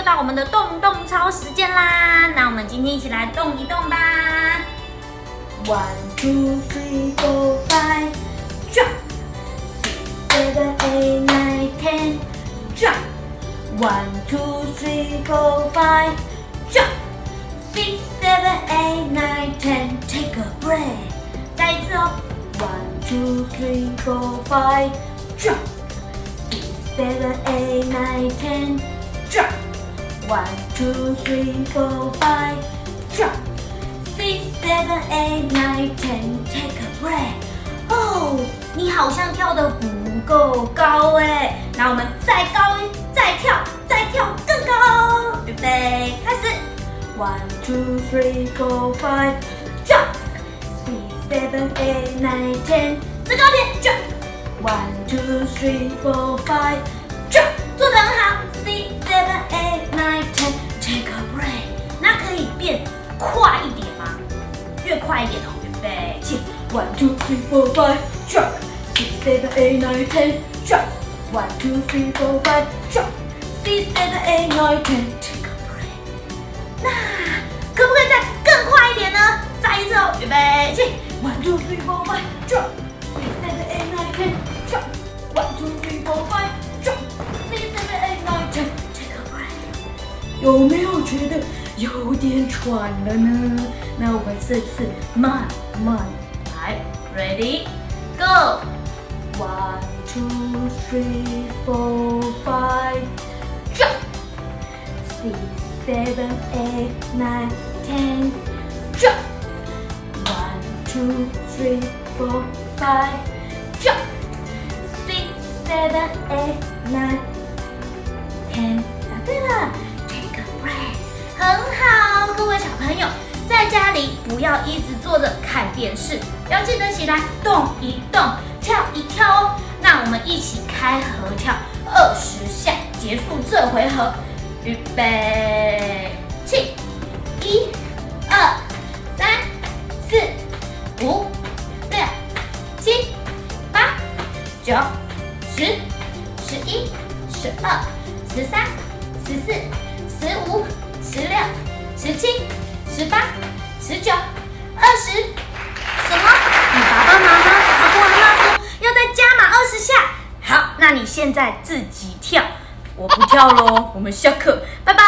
又到我们的动动操时间啦！那我们今天一起来动一动吧。One two three four five jump six seven eight nine ten jump One two three four five jump six seven eight nine ten take a break 再一次哦。One two three four five jump six seven eight nine ten jump One two three four five jump six seven eight nine ten take a break 哦，你好像跳得不够高哎，那我们再高一，再跳，再跳更高，预备，开始。One two three four five jump six seven eight nine ten 最高点 jump One two three four five 快一点吗？越快一点哦，预备起，One two three four five jump six seven eight nine ten jump One two three four five jump six seven eight nine ten take a break 那可不可以再更快一点呢？再一次哦，预备起，One two three four five jump six seven eight nine ten jump One two three four five jump six seven eight nine ten take a break 有没有觉得有点喘了呢？那我们这次慢慢来，Ready Go！One two three four five jump six seven eight nine ten jump One two three four five jump six seven eight nine 家里不要一直坐着看电视，要记得起来动一动，跳一跳哦。那我们一起开合跳二十下，结束这回合。预备起，一、二、三、四、五、六、七、八、九、十、十一、十二、十三、十四、十五、十六、十七、十八、十九、二十。什么？你爸爸妈妈、阿公阿妈说要再加满二十下？好，那你现在自己跳，我不跳喽。我们下课拜拜